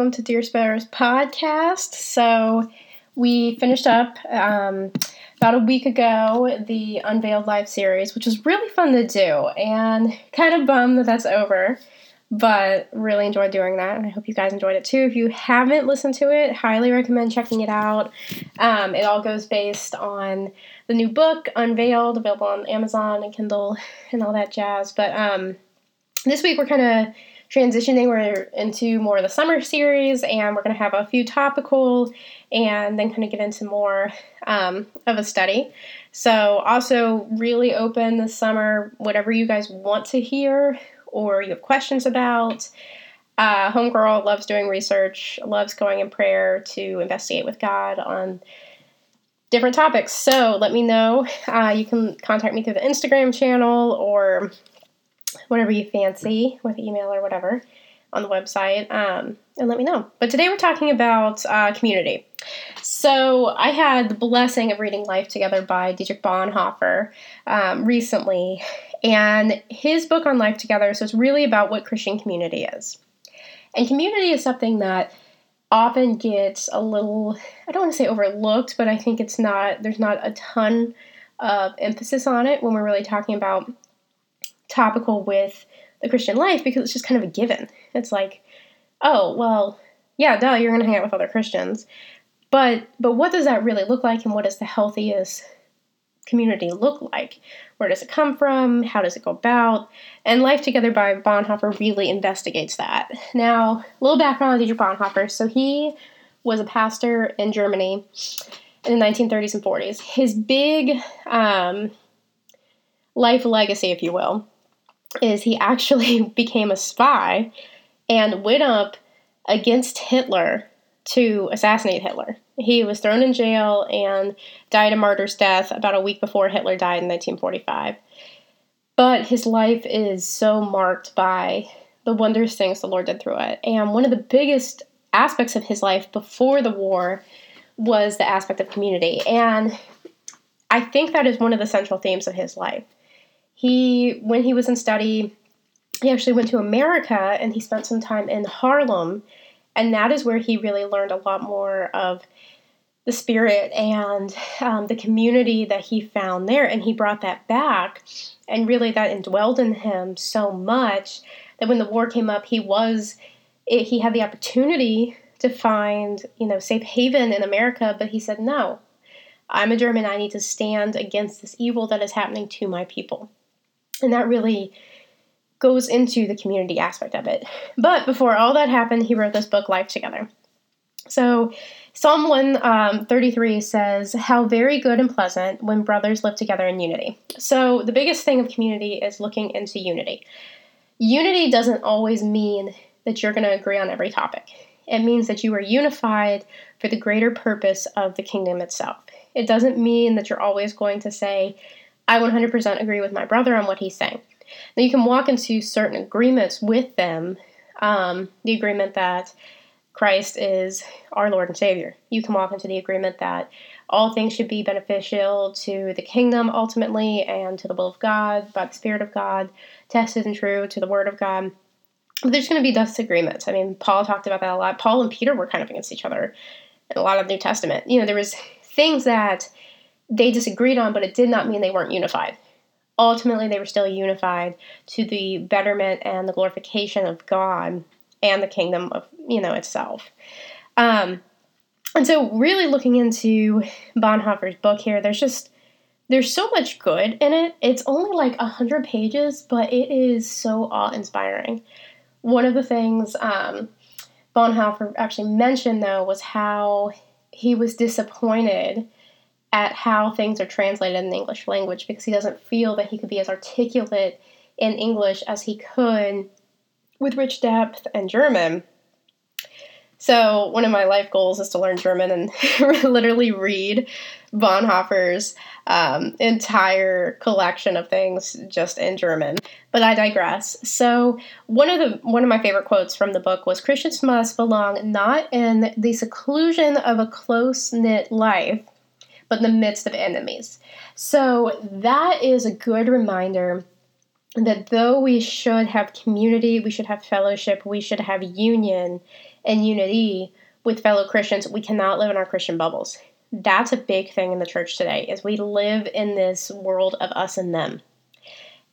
welcome to Dear Sparrows podcast. So, we finished up um, about a week ago the Unveiled Live series, which was really fun to do, and kind of bummed that that's over, but really enjoyed doing that, and I hope you guys enjoyed it too. If you haven't listened to it, highly recommend checking it out. Um, it all goes based on the new book, Unveiled, available on Amazon and Kindle and all that jazz. But um, this week we're kind of transitioning we're into more of the summer series and we're going to have a few topical and then kind of get into more um, of a study. So also really open this summer whatever you guys want to hear or you have questions about. Uh, homegirl loves doing research loves going in prayer to investigate with god on different topics. So let me know. Uh, you can contact me through the instagram channel or whatever you fancy with email or whatever on the website um, and let me know. But today we're talking about uh, community. So I had the blessing of reading Life Together by Dietrich Bonhoeffer um, recently, and his book on Life Together. So it's really about what Christian community is, and community is something that often gets a little I don't want to say overlooked, but I think it's not there's not a ton of emphasis on it when we're really talking about topical with the Christian life because it's just kind of a given. It's like, oh, well, yeah, duh, you're going to hang out with other Christians. But but what does that really look like and what does the healthiest community look like? Where does it come from? How does it go about? And Life Together by Bonhoeffer really investigates that. Now, a little background on Dietrich Bonhoeffer. So he was a pastor in Germany in the 1930s and 40s. His big um, life legacy, if you will, is he actually became a spy and went up against Hitler to assassinate Hitler. He was thrown in jail and died a martyr's death about a week before Hitler died in 1945. But his life is so marked by the wondrous things the Lord did through it. And one of the biggest aspects of his life before the war was the aspect of community. And I think that is one of the central themes of his life he when he was in study he actually went to america and he spent some time in harlem. And that is where he really learned a lot more of the spirit and um, the community that he found there. And he brought that back and really that indwelled in him so much that when the war came up he was it, he had the opportunity to find you know safe haven in america. But he said no i'm a german. I need to stand against this evil that is happening to my people and that really goes into the community aspect of it. But before all that happened, he wrote this book, Life Together. So, Psalm 133 um, says, How very good and pleasant when brothers live together in unity. So, the biggest thing of community is looking into unity. Unity doesn't always mean that you're going to agree on every topic, it means that you are unified for the greater purpose of the kingdom itself. It doesn't mean that you're always going to say, I 100% agree with my brother on what he's saying. Now, you can walk into certain agreements with them. Um, the agreement that Christ is our Lord and Savior. You can walk into the agreement that all things should be beneficial to the kingdom ultimately and to the will of God, by the Spirit of God, tested and true to the Word of God. But there's going to be disagreements. I mean, Paul talked about that a lot. Paul and Peter were kind of against each other in a lot of the New Testament. You know, there was things that they disagreed on, but it did not mean they weren't unified. Ultimately, they were still unified to the betterment and the glorification of God and the kingdom of you know itself. Um, and so, really looking into Bonhoeffer's book here, there's just there's so much good in it. It's only like a hundred pages, but it is so awe-inspiring. One of the things um, Bonhoeffer actually mentioned, though, was how he was disappointed at how things are translated in the English language because he doesn't feel that he could be as articulate in English as he could with rich depth and German. So, one of my life goals is to learn German and literally read Bonhoeffer's um, entire collection of things just in German. But I digress. So, one of the one of my favorite quotes from the book was Christians must belong not in the seclusion of a close knit life, but in the midst of enemies. So that is a good reminder that though we should have community, we should have fellowship, we should have union and unity with fellow Christians. We cannot live in our Christian bubbles. That's a big thing in the church today is we live in this world of us and them.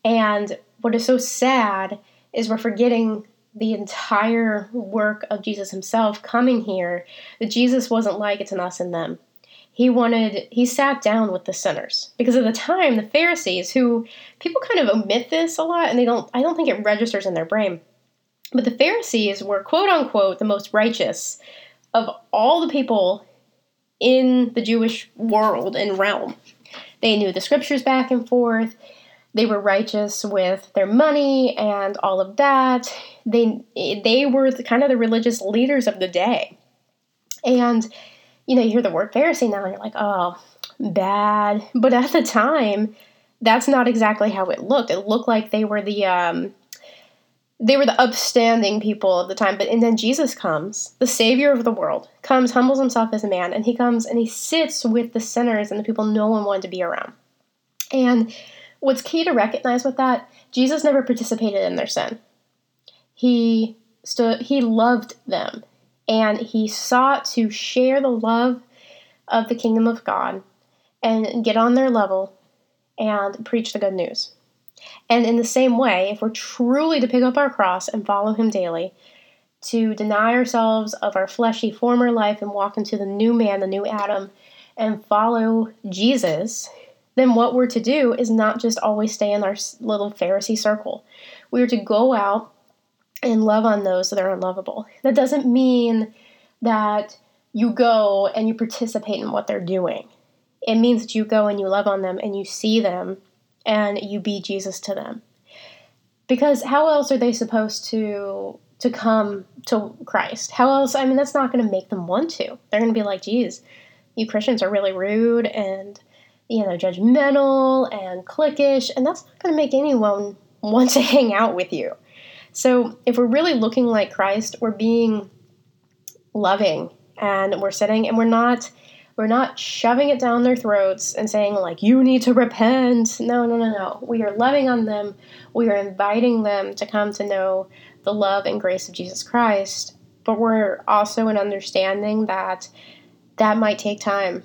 And what is so sad is we're forgetting the entire work of Jesus himself coming here that Jesus wasn't like it's an us and them. He wanted he sat down with the sinners because at the time the Pharisees who people kind of omit this a lot and they don't I don't think it registers in their brain. But the Pharisees were quote unquote the most righteous of all the people in the Jewish world and realm. They knew the scriptures back and forth. They were righteous with their money and all of that. They they were the, kind of the religious leaders of the day. And you know, you hear the word Pharisee now and you're like, "Oh, bad." But at the time, that's not exactly how it looked. It looked like they were the um, they were the upstanding people of the time. But and then Jesus comes, the Savior of the world, comes, humbles himself as a man, and he comes and he sits with the sinners and the people no one wanted to be around. And what's key to recognize with that, Jesus never participated in their sin. He stood he loved them and he sought to share the love of the kingdom of God and get on their level and preach the good news. And in the same way, if we're truly to pick up our cross and follow him daily, to deny ourselves of our fleshy former life and walk into the new man, the new Adam, and follow Jesus, then what we're to do is not just always stay in our little Pharisee circle. We are to go out and love on those that are unlovable. That doesn't mean that you go and you participate in what they're doing. It means that you go and you love on them and you see them and you be Jesus to them. Because how else are they supposed to to come to Christ? How else? I mean, that's not going to make them want to. They're going to be like, "Geez, you Christians are really rude and you know, judgmental and cliquish, and that's not going to make anyone want to hang out with you. So, if we're really looking like Christ, we're being loving and we're sitting and we're not we're not shoving it down their throats and saying like you need to repent. No, no, no, no. We are loving on them. We are inviting them to come to know the love and grace of Jesus Christ. But we're also in understanding that that might take time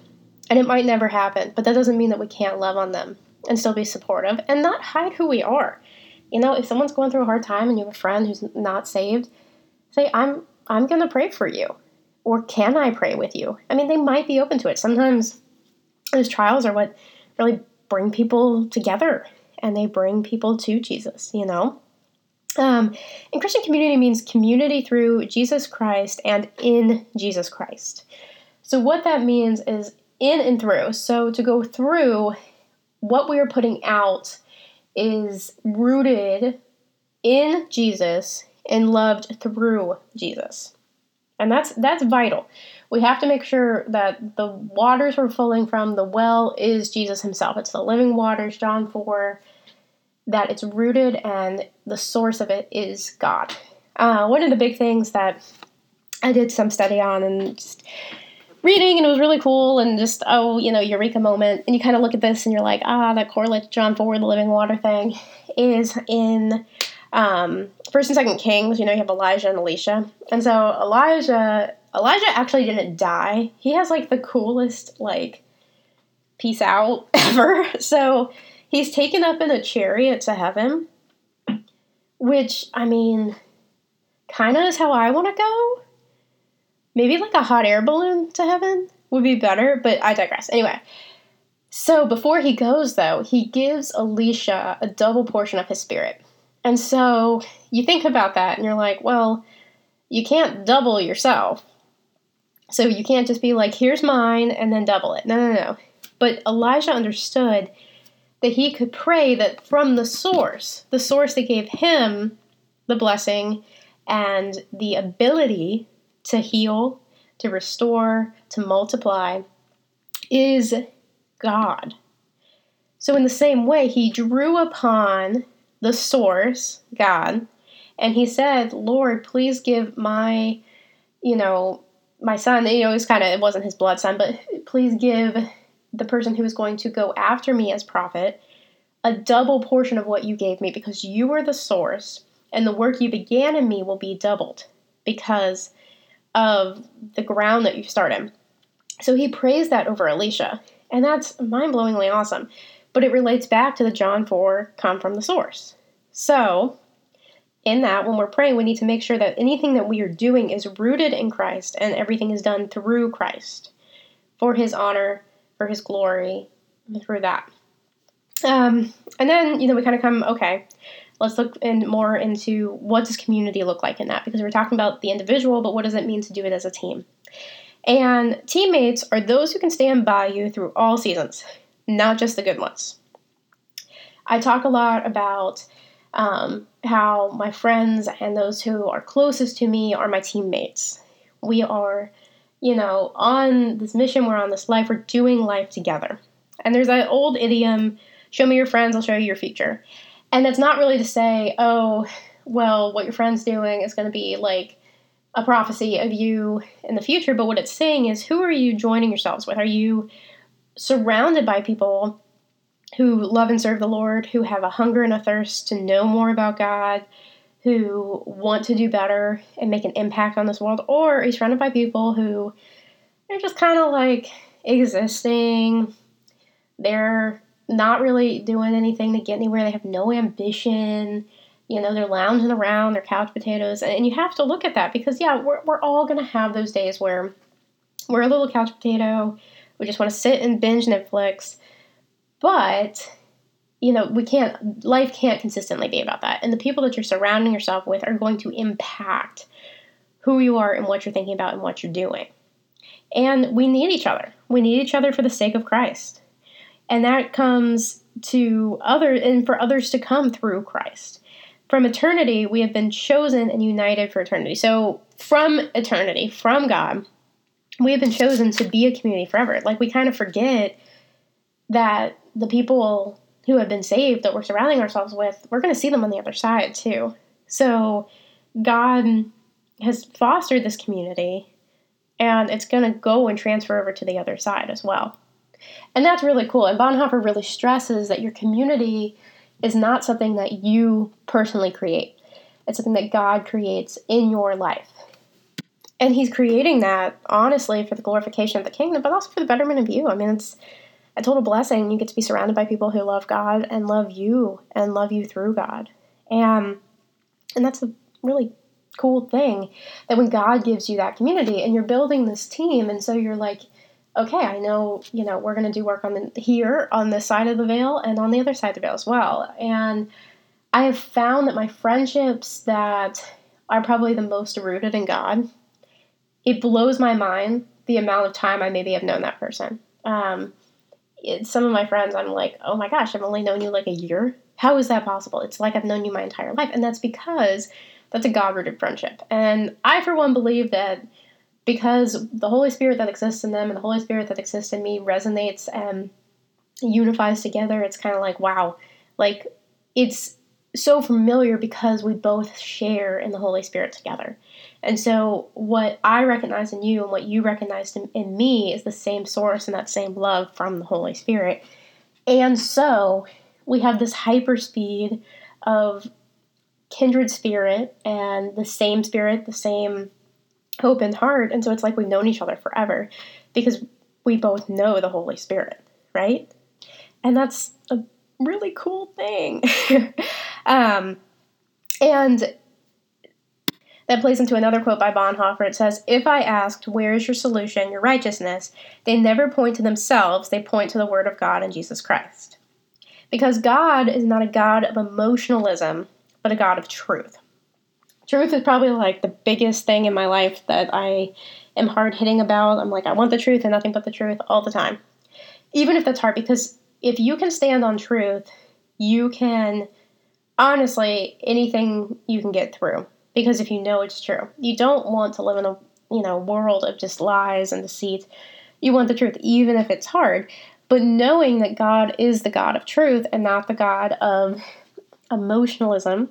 and it might never happen, but that doesn't mean that we can't love on them and still be supportive and not hide who we are. You know, if someone's going through a hard time and you have a friend who's not saved, say, I'm I'm gonna pray for you. Or can I pray with you? I mean, they might be open to it. Sometimes those trials are what really bring people together and they bring people to Jesus, you know? Um, and Christian community means community through Jesus Christ and in Jesus Christ. So, what that means is in and through. So to go through, what we are putting out is rooted in Jesus and loved through Jesus. And that's that's vital. We have to make sure that the waters we're pulling from, the well is Jesus himself. It's the living waters, John 4, that it's rooted and the source of it is God. Uh, one of the big things that I did some study on and just reading and it was really cool and just oh you know eureka moment. And you kind of look at this and you're like ah that correlates john 4 the living water thing is in um, first and second kings you know you have elijah and elisha. And so elijah elijah actually didn't die. He has like the coolest like peace out ever. So he's taken up in a chariot to heaven which i mean kind of is how i want to go maybe like a hot air balloon to heaven would be better, but I digress. Anyway, so before he goes, though, he gives Elisha a double portion of his spirit. And so you think about that and you're like, well, you can't double yourself. So you can't just be like, here's mine and then double it. No, no, no. But Elijah understood that he could pray that from the source, the source that gave him the blessing and the ability to heal, to restore, to multiply is God. So, in the same way, he drew upon the source, God, and he said, Lord, please give my, you know, my son, you know, it was kind of, it wasn't his blood son, but please give the person who is going to go after me as prophet a double portion of what you gave me because you are the source and the work you began in me will be doubled because of the ground that you start in. So he prays that over Elisha, and that's mind blowingly awesome. But it relates back to the John 4 come from the source. So, in that, when we're praying, we need to make sure that anything that we are doing is rooted in Christ and everything is done through Christ for his honor, for his glory, through that. Um, and then, you know, we kind of come, okay, let's look in more into what does community look like in that because we're talking about the individual, but what does it mean to do it as a team? And teammates are those who can stand by you through all seasons, not just the good ones. I talk a lot about um, how my friends and those who are closest to me are my teammates. We are, you know, on this mission, we're on this life, we're doing life together. And there's that old idiom show me your friends, I'll show you your future. And that's not really to say, oh, well, what your friend's doing is going to be like a prophecy of you in the future, but what it's saying is who are you joining yourselves with? Are you surrounded by people who love and serve the Lord, who have a hunger and a thirst to know more about God, who want to do better and make an impact on this world? Or are you surrounded by people who are just kind of like existing? They're not really doing anything to get anywhere. They have no ambition. You know, they're lounging around, they're couch potatoes. And you have to look at that because, yeah, we're, we're all going to have those days where we're a little couch potato. We just want to sit and binge Netflix. But, you know, we can't, life can't consistently be about that. And the people that you're surrounding yourself with are going to impact who you are and what you're thinking about and what you're doing. And we need each other. We need each other for the sake of Christ and that comes to other and for others to come through Christ. From eternity, we have been chosen and united for eternity. So, from eternity, from God, we have been chosen to be a community forever. Like, we kind of forget that the people who have been saved that we're surrounding ourselves with, we're going to see them on the other side too. So, God has fostered this community, and it's going to go and transfer over to the other side as well. And that's really cool. And Bonhoeffer really stresses that your community is not something that you personally create, it's something that God creates in your life. And he's creating that honestly for the glorification of the kingdom, but also for the betterment of you. I mean, it's a total blessing. You get to be surrounded by people who love God and love you and love you through God. And and that's a really cool thing that when God gives you that community and you're building this team and so you're like okay, I know, you know, we're going to do work on the, here on this side of the veil and on the other side of the veil as well. And I have found that my friendships that are probably the most rooted in God, it blows my mind the amount of time I maybe have known that person. Um, it, some of my friends, I'm like, oh my gosh, I've only known you like a year. How is that possible? It's like I've known you my entire life. And that's because that's a God rooted friendship. And I, for one, believe that because the Holy Spirit that exists in them and the Holy Spirit that exists in me resonates and unifies together. It's kind of like, wow, like it's so familiar because we both share in the Holy Spirit together. And so, what I recognize in you and what you recognize in, me is the same source and that same love from the Holy Spirit. And so, we have this hyper speed of kindred spirit and the same spirit, the same open heart. And so it's like we've known each other forever because we both know the Holy Spirit, right? And that's a really cool thing. um, and that plays into another quote by Bonhoeffer. It says, If I asked, Where is your solution, your righteousness? they never point to themselves, they point to the Word of God and Jesus Christ. Because God is not a God of emotionalism, but a God of truth truth is probably like the biggest thing in my life that I am hard hitting about. I'm like, I want the truth and nothing but the truth all the time. Even if that's hard, because if you can stand on truth, you can honestly anything you can get through. Because if you know it's true, you don't want to live in a you know world of just lies and deceit. You want the truth, even if it's hard. But knowing that God is the God of truth and not the God of emotionalism,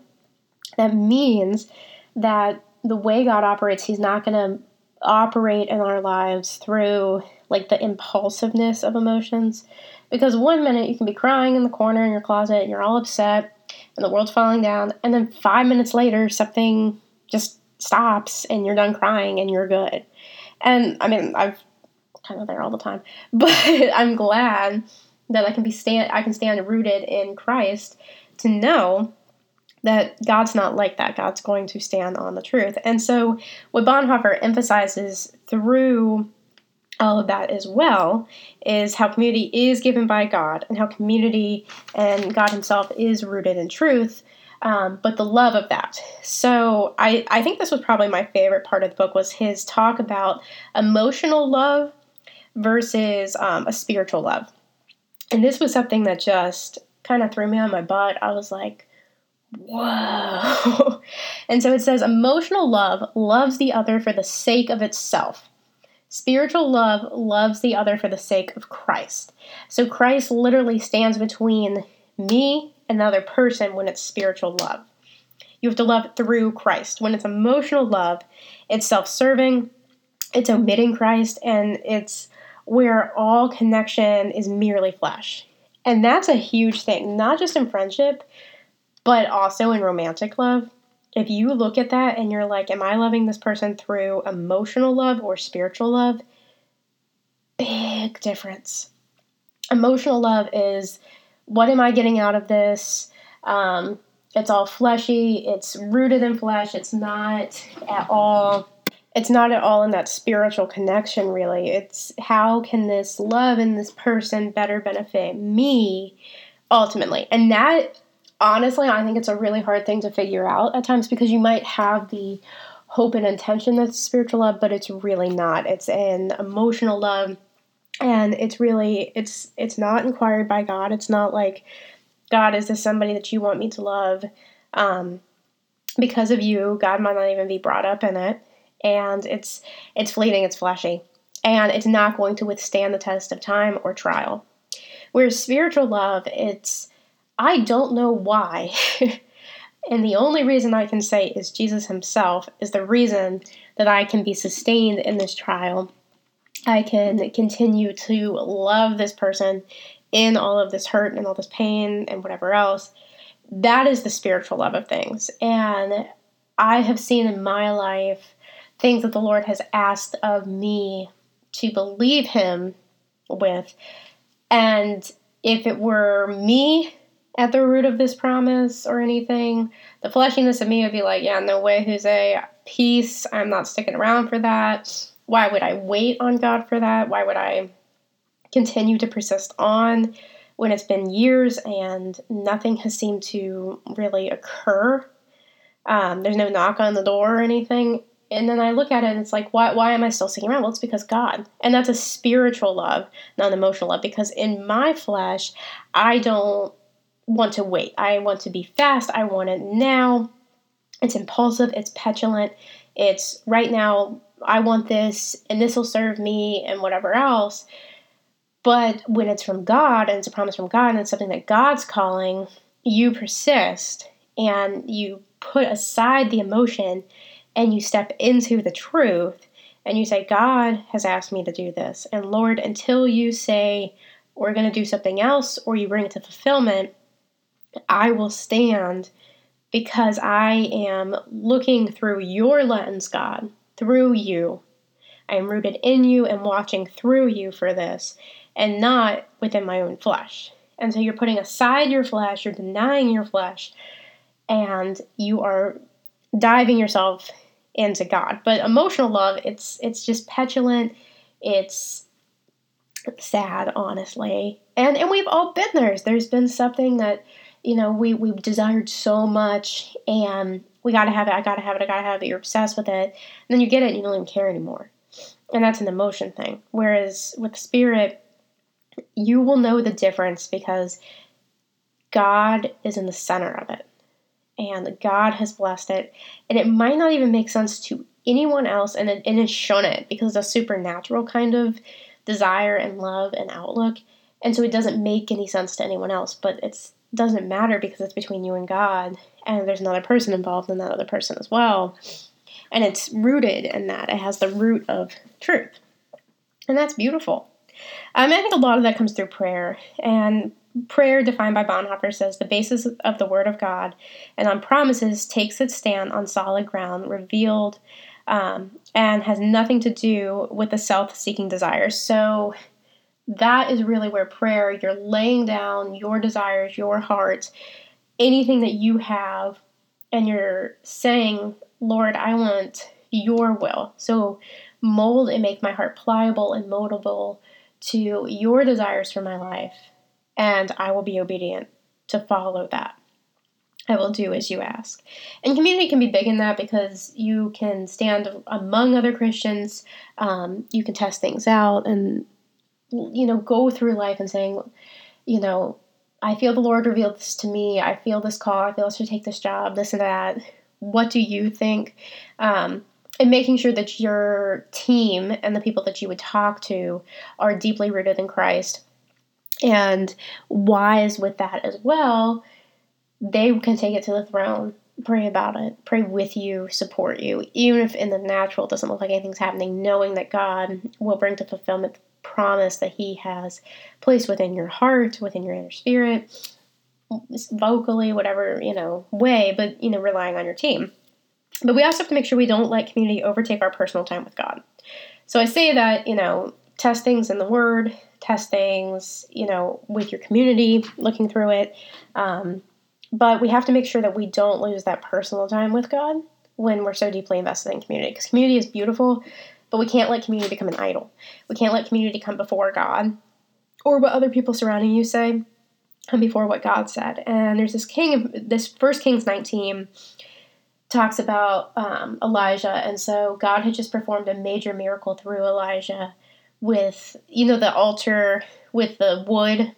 that means that the way God operates, He's not going to operate in our lives through like the impulsiveness of emotions. Because one minute you can be crying in the corner in your closet and you're all upset and the world's falling down, and then five minutes later something just stops and you're done crying and you're good. And I mean, I've kind of there all the time, but I'm glad that I can be stand I can stand rooted in Christ to know that God's not like that. God's going to stand on the truth. And so what Bonhoeffer emphasizes through all of that as well is how community is given by God and how community and God Himself is rooted in truth. Um, but the love of that. So I, I think this was probably my favorite part of the book was his talk about emotional love versus um, a spiritual love. And this was something that just kind of threw me on my butt. I was like, whoa. and so it says emotional love loves the other for the sake of itself. Spiritual love loves the other for the sake of Christ. So Christ literally stands between me and the other person when it's spiritual love. You have to love through Christ. When it's emotional love, it's self serving, it's omitting Christ, and it's where all connection is merely flesh. And that's a huge thing, not just in friendship, but also in romantic love. If you look at that and you're like, Am I loving this person through emotional love or spiritual love? Big difference. Emotional love is what am I getting out of this? Um, it's all fleshy, it's rooted in flesh, it's not at all it's not at all in that spiritual connection really it's how can this love in this person better benefit me ultimately and that honestly i think it's a really hard thing to figure out at times because you might have the hope and intention that's spiritual love but it's really not. It's an emotional love and it's really it's it's not inquired by god. It's not like god is this somebody that you want me to love? Um, because of you god might not even be brought up in it and it's it's fleeting, it's flashy, and it's not going to withstand the test of time or trial. Whereas spiritual love, it's I don't know why. and the only reason I can say is Jesus himself is the reason that I can be sustained in this trial. I can continue to love this person in all of this hurt and all this pain and whatever else. That is the spiritual love of things. And I have seen in my life things that the Lord has asked of me to believe Him with. And if it were me at the root of this promise or anything, the fleshiness of me would be like, yeah, no way, Jose, peace. I'm not sticking around for that. Why would I wait on God for that? Why would I continue to persist on when it's been years and nothing has seemed to really occur? Um, there's no knock on the door or anything and then I look at it and it's like, why, why am I still sticking around? Well, it's because God. And that's a spiritual love, not an emotional love. Because in my flesh, I don't want to wait. I want to be fast. I want it now. It's impulsive. It's petulant. It's right now, I want this, and this will serve me, and whatever else. But when it's from God and it's a promise from God and it's something that God's calling, you persist and you put aside the emotion and you step into the truth and you say, God has asked me to do this. And Lord, until you say, we're going to do something else or you bring it to fulfillment, I will stand because I am looking through your lens, God, through you. I am rooted in you and watching through you for this and not within my own flesh. And so you're putting aside your flesh, you're denying your flesh, and you are diving yourself into God. But emotional love, it's it's just petulant. It's sad, honestly. And and we've all been there. There's been something that you know we we desired so much, and we gotta have it. I gotta have it. I gotta have it. You're obsessed with it, and then you get it, and you don't even care anymore. And that's an emotion thing. Whereas with spirit, you will know the difference because God is in the center of it and God has blessed it. And it might not even make sense to anyone else, and it, and it shouldn't because it's a supernatural kind of desire and love and outlook. And so it doesn't make any sense to anyone else, but it doesn't matter because it's between you and God, and there's another person involved in that other person as well. And it's rooted in that. It has the root of truth. And that's beautiful. Um, I think a lot of that comes through prayer. And prayer, defined by Bonhoeffer, says the basis of the Word of God and on promises takes its stand on solid ground, revealed, um, and has nothing to do with the self seeking desires. So that is really where prayer, you're laying down your desires, your heart, anything that you have, and you're saying, Lord, I want your will. So mold and make my heart pliable and moldable to your desires for my life, and I will be obedient to follow that. I will do as you ask. And community can be big in that because you can stand among other Christians, um, you can test things out, and you know, go through life and saying, you know, I feel the Lord revealed this to me. I feel this call. I feel I should take this job, this and that. What do you think? Um, and making sure that your team and the people that you would talk to are deeply rooted in Christ and wise with that as well, they can take it to the throne, pray about it, pray with you, support you, even if in the natural it doesn't look like anything's happening, knowing that God will bring to fulfillment promise that He has placed within your heart, within your inner spirit, vocally, whatever, you know, way, but, you know, relying on your team. But we also have to make sure we don't let community overtake our personal time with God. So I say that, you know, test things in the Word, test things, you know, with your community, looking through it. Um, but we have to make sure that we don't lose that personal time with God when we're so deeply invested in community. Because community is beautiful, but we can't let community become an idol. We can't let community come before God or what other people surrounding you say come before what God said. And there's this king, this First Kings 19 talks about um, Elijah, and so God had just performed a major miracle through Elijah with you know the altar with the wood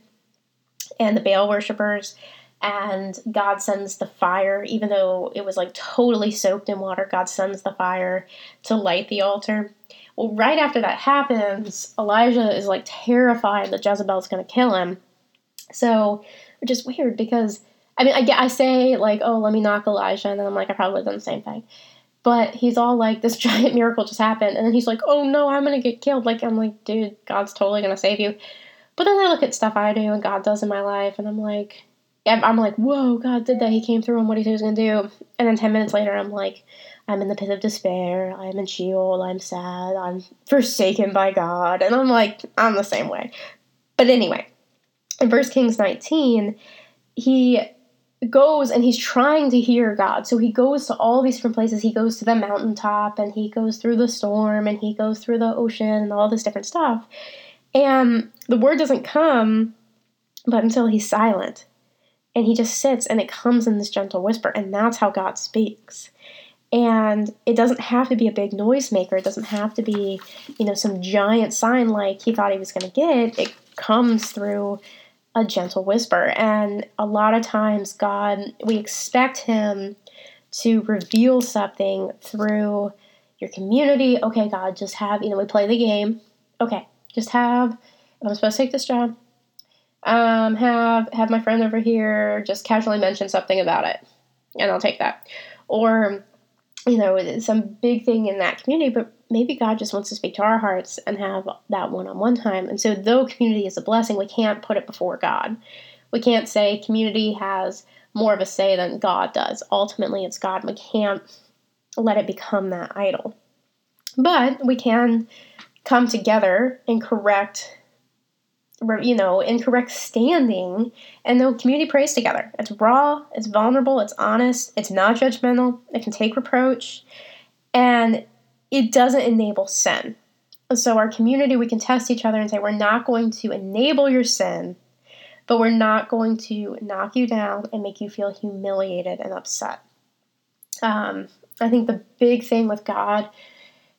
and the Baal worshippers, and God sends the fire, even though it was like totally soaked in water. God sends the fire to light the altar. Well, right after that happens, Elijah is like terrified that Jezebel's going to kill him. So, which is weird because I mean, I, I say, like, oh, let me knock Elijah, and then I'm like, I probably done the same thing. But he's all like, this giant miracle just happened, and then he's like, oh no, I'm gonna get killed. Like, I'm like, dude, God's totally gonna save you. But then I look at stuff I do and God does in my life, and I'm like, I'm like, whoa, God did that. He came through on what he said he was gonna do. And then 10 minutes later, I'm like, I'm in the pit of despair. I'm in Sheol. I'm sad. I'm forsaken by God. And I'm like, I'm the same way. But anyway, in 1 Kings 19, he goes and he's trying to hear God. So he goes to all these different places. He goes to the mountaintop and he goes through the storm and he goes through the ocean and all this different stuff. And the word doesn't come but until he's silent. And he just sits and it comes in this gentle whisper. And that's how God speaks. And it doesn't have to be a big noisemaker. It doesn't have to be, you know, some giant sign like he thought he was going to get. It comes through a gentle whisper. And a lot of times, God, we expect Him to reveal something through your community. Okay, God, just have, you know, we play the game. Okay, just have, I'm supposed to take this job. Um, have have my friend over here just casually mention something about it, and I'll take that. Or, you know, it's some big thing in that community, but maybe God just wants to speak to our hearts and have that one on one time. And so, though community is a blessing, we can't put it before God. We can't say community has more of a say than God does. Ultimately, it's God. We can't let it become that idol. But we can come together and correct you know, incorrect standing, and the community prays together. It's raw, it's vulnerable, it's honest, it's not judgmental, it can take reproach, and it doesn't enable sin. So, our community, we can test each other and say, we're not going to enable your sin, but we're not going to knock you down and make you feel humiliated and upset. Um, I think the big thing with God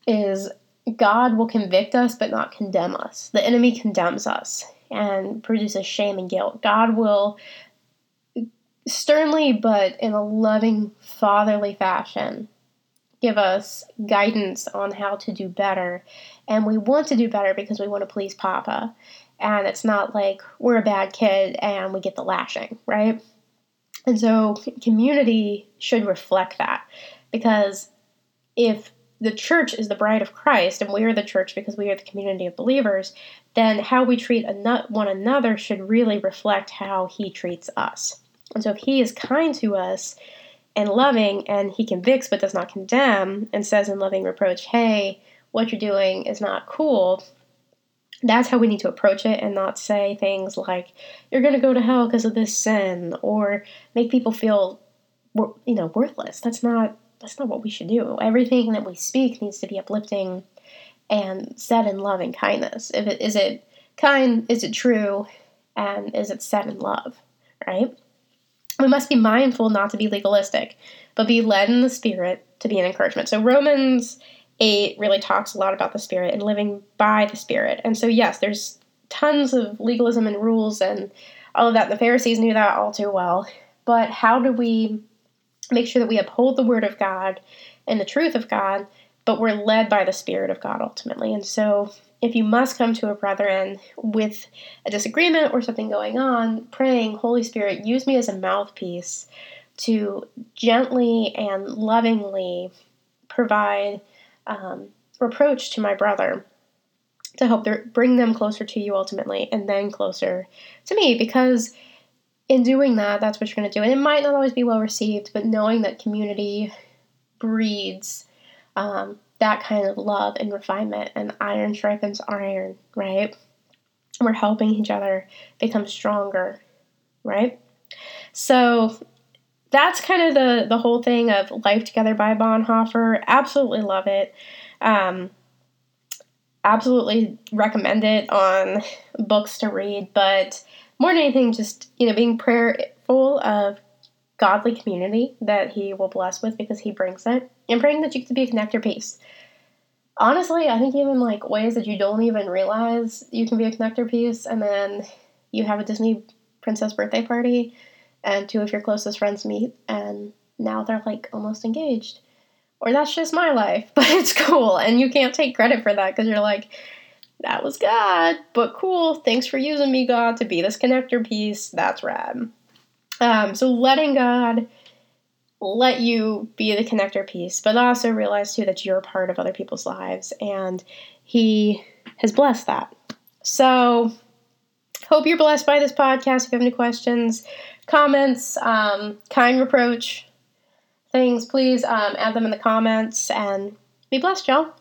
is God will convict us but not condemn us. The enemy condemns us and produces shame and guilt. God will sternly but in a loving, fatherly fashion give us guidance on how to do better. And we want to do better because we want to please Papa. And it's not like we're a bad kid and we get the lashing, right? And so community should reflect that because if the church is the bride of Christ and we are the church because we are the community of believers, then how we treat one another should really reflect how he treats us. And so if he is kind to us and loving and he convicts but does not condemn and says in loving reproach, hey, what you're doing is not cool, that's how we need to approach it and not say things like, you're going to go to hell because of this sin or make people feel, you know, worthless. That's not that's not what we should do. Everything that we speak needs to be uplifting and said in love and kindness. If it is it kind, is it true, and is it said in love, right? We must be mindful not to be legalistic, but be led in the spirit to be an encouragement. So Romans 8 really talks a lot about the spirit and living by the spirit. And so yes, there's tons of legalism and rules and all of that. The Pharisees knew that all too well. But how do we make sure that we uphold the word of God and the truth of God, but we're led by the Spirit of God ultimately. And so, if you must come to a brethren with a disagreement or something going on, praying, Holy Spirit, use me as a mouthpiece to gently and lovingly provide um, reproach to my brother to help bring them closer to you ultimately and then closer to me because in doing that, that's what you're going to do. And it might not always be well received, but knowing that community breeds um, that kind of love and refinement, and iron sharpens iron, right? We're helping each other become stronger, right? So that's kind of the the whole thing of Life Together by Bonhoeffer. Absolutely love it. Um, absolutely recommend it on books to read, but more than anything, just you know, being prayerful of godly community that He will bless with because He brings it, and praying that you can be a connector piece. Honestly, I think even like ways that you don't even realize you can be a connector piece, and then you have a Disney princess birthday party, and two of your closest friends meet, and now they're like almost engaged. Or that's just my life, but it's cool, and you can't take credit for that because you're like, that was God, but cool. Thanks for using me, God, to be this connector piece. That's rad. Um, so letting God let you be the connector piece, but also realize too that you're a part of other people's lives, and He has blessed that. So hope you're blessed by this podcast. If you have any questions, comments, um, kind reproach things, please um, add them in the comments and be blessed, y'all.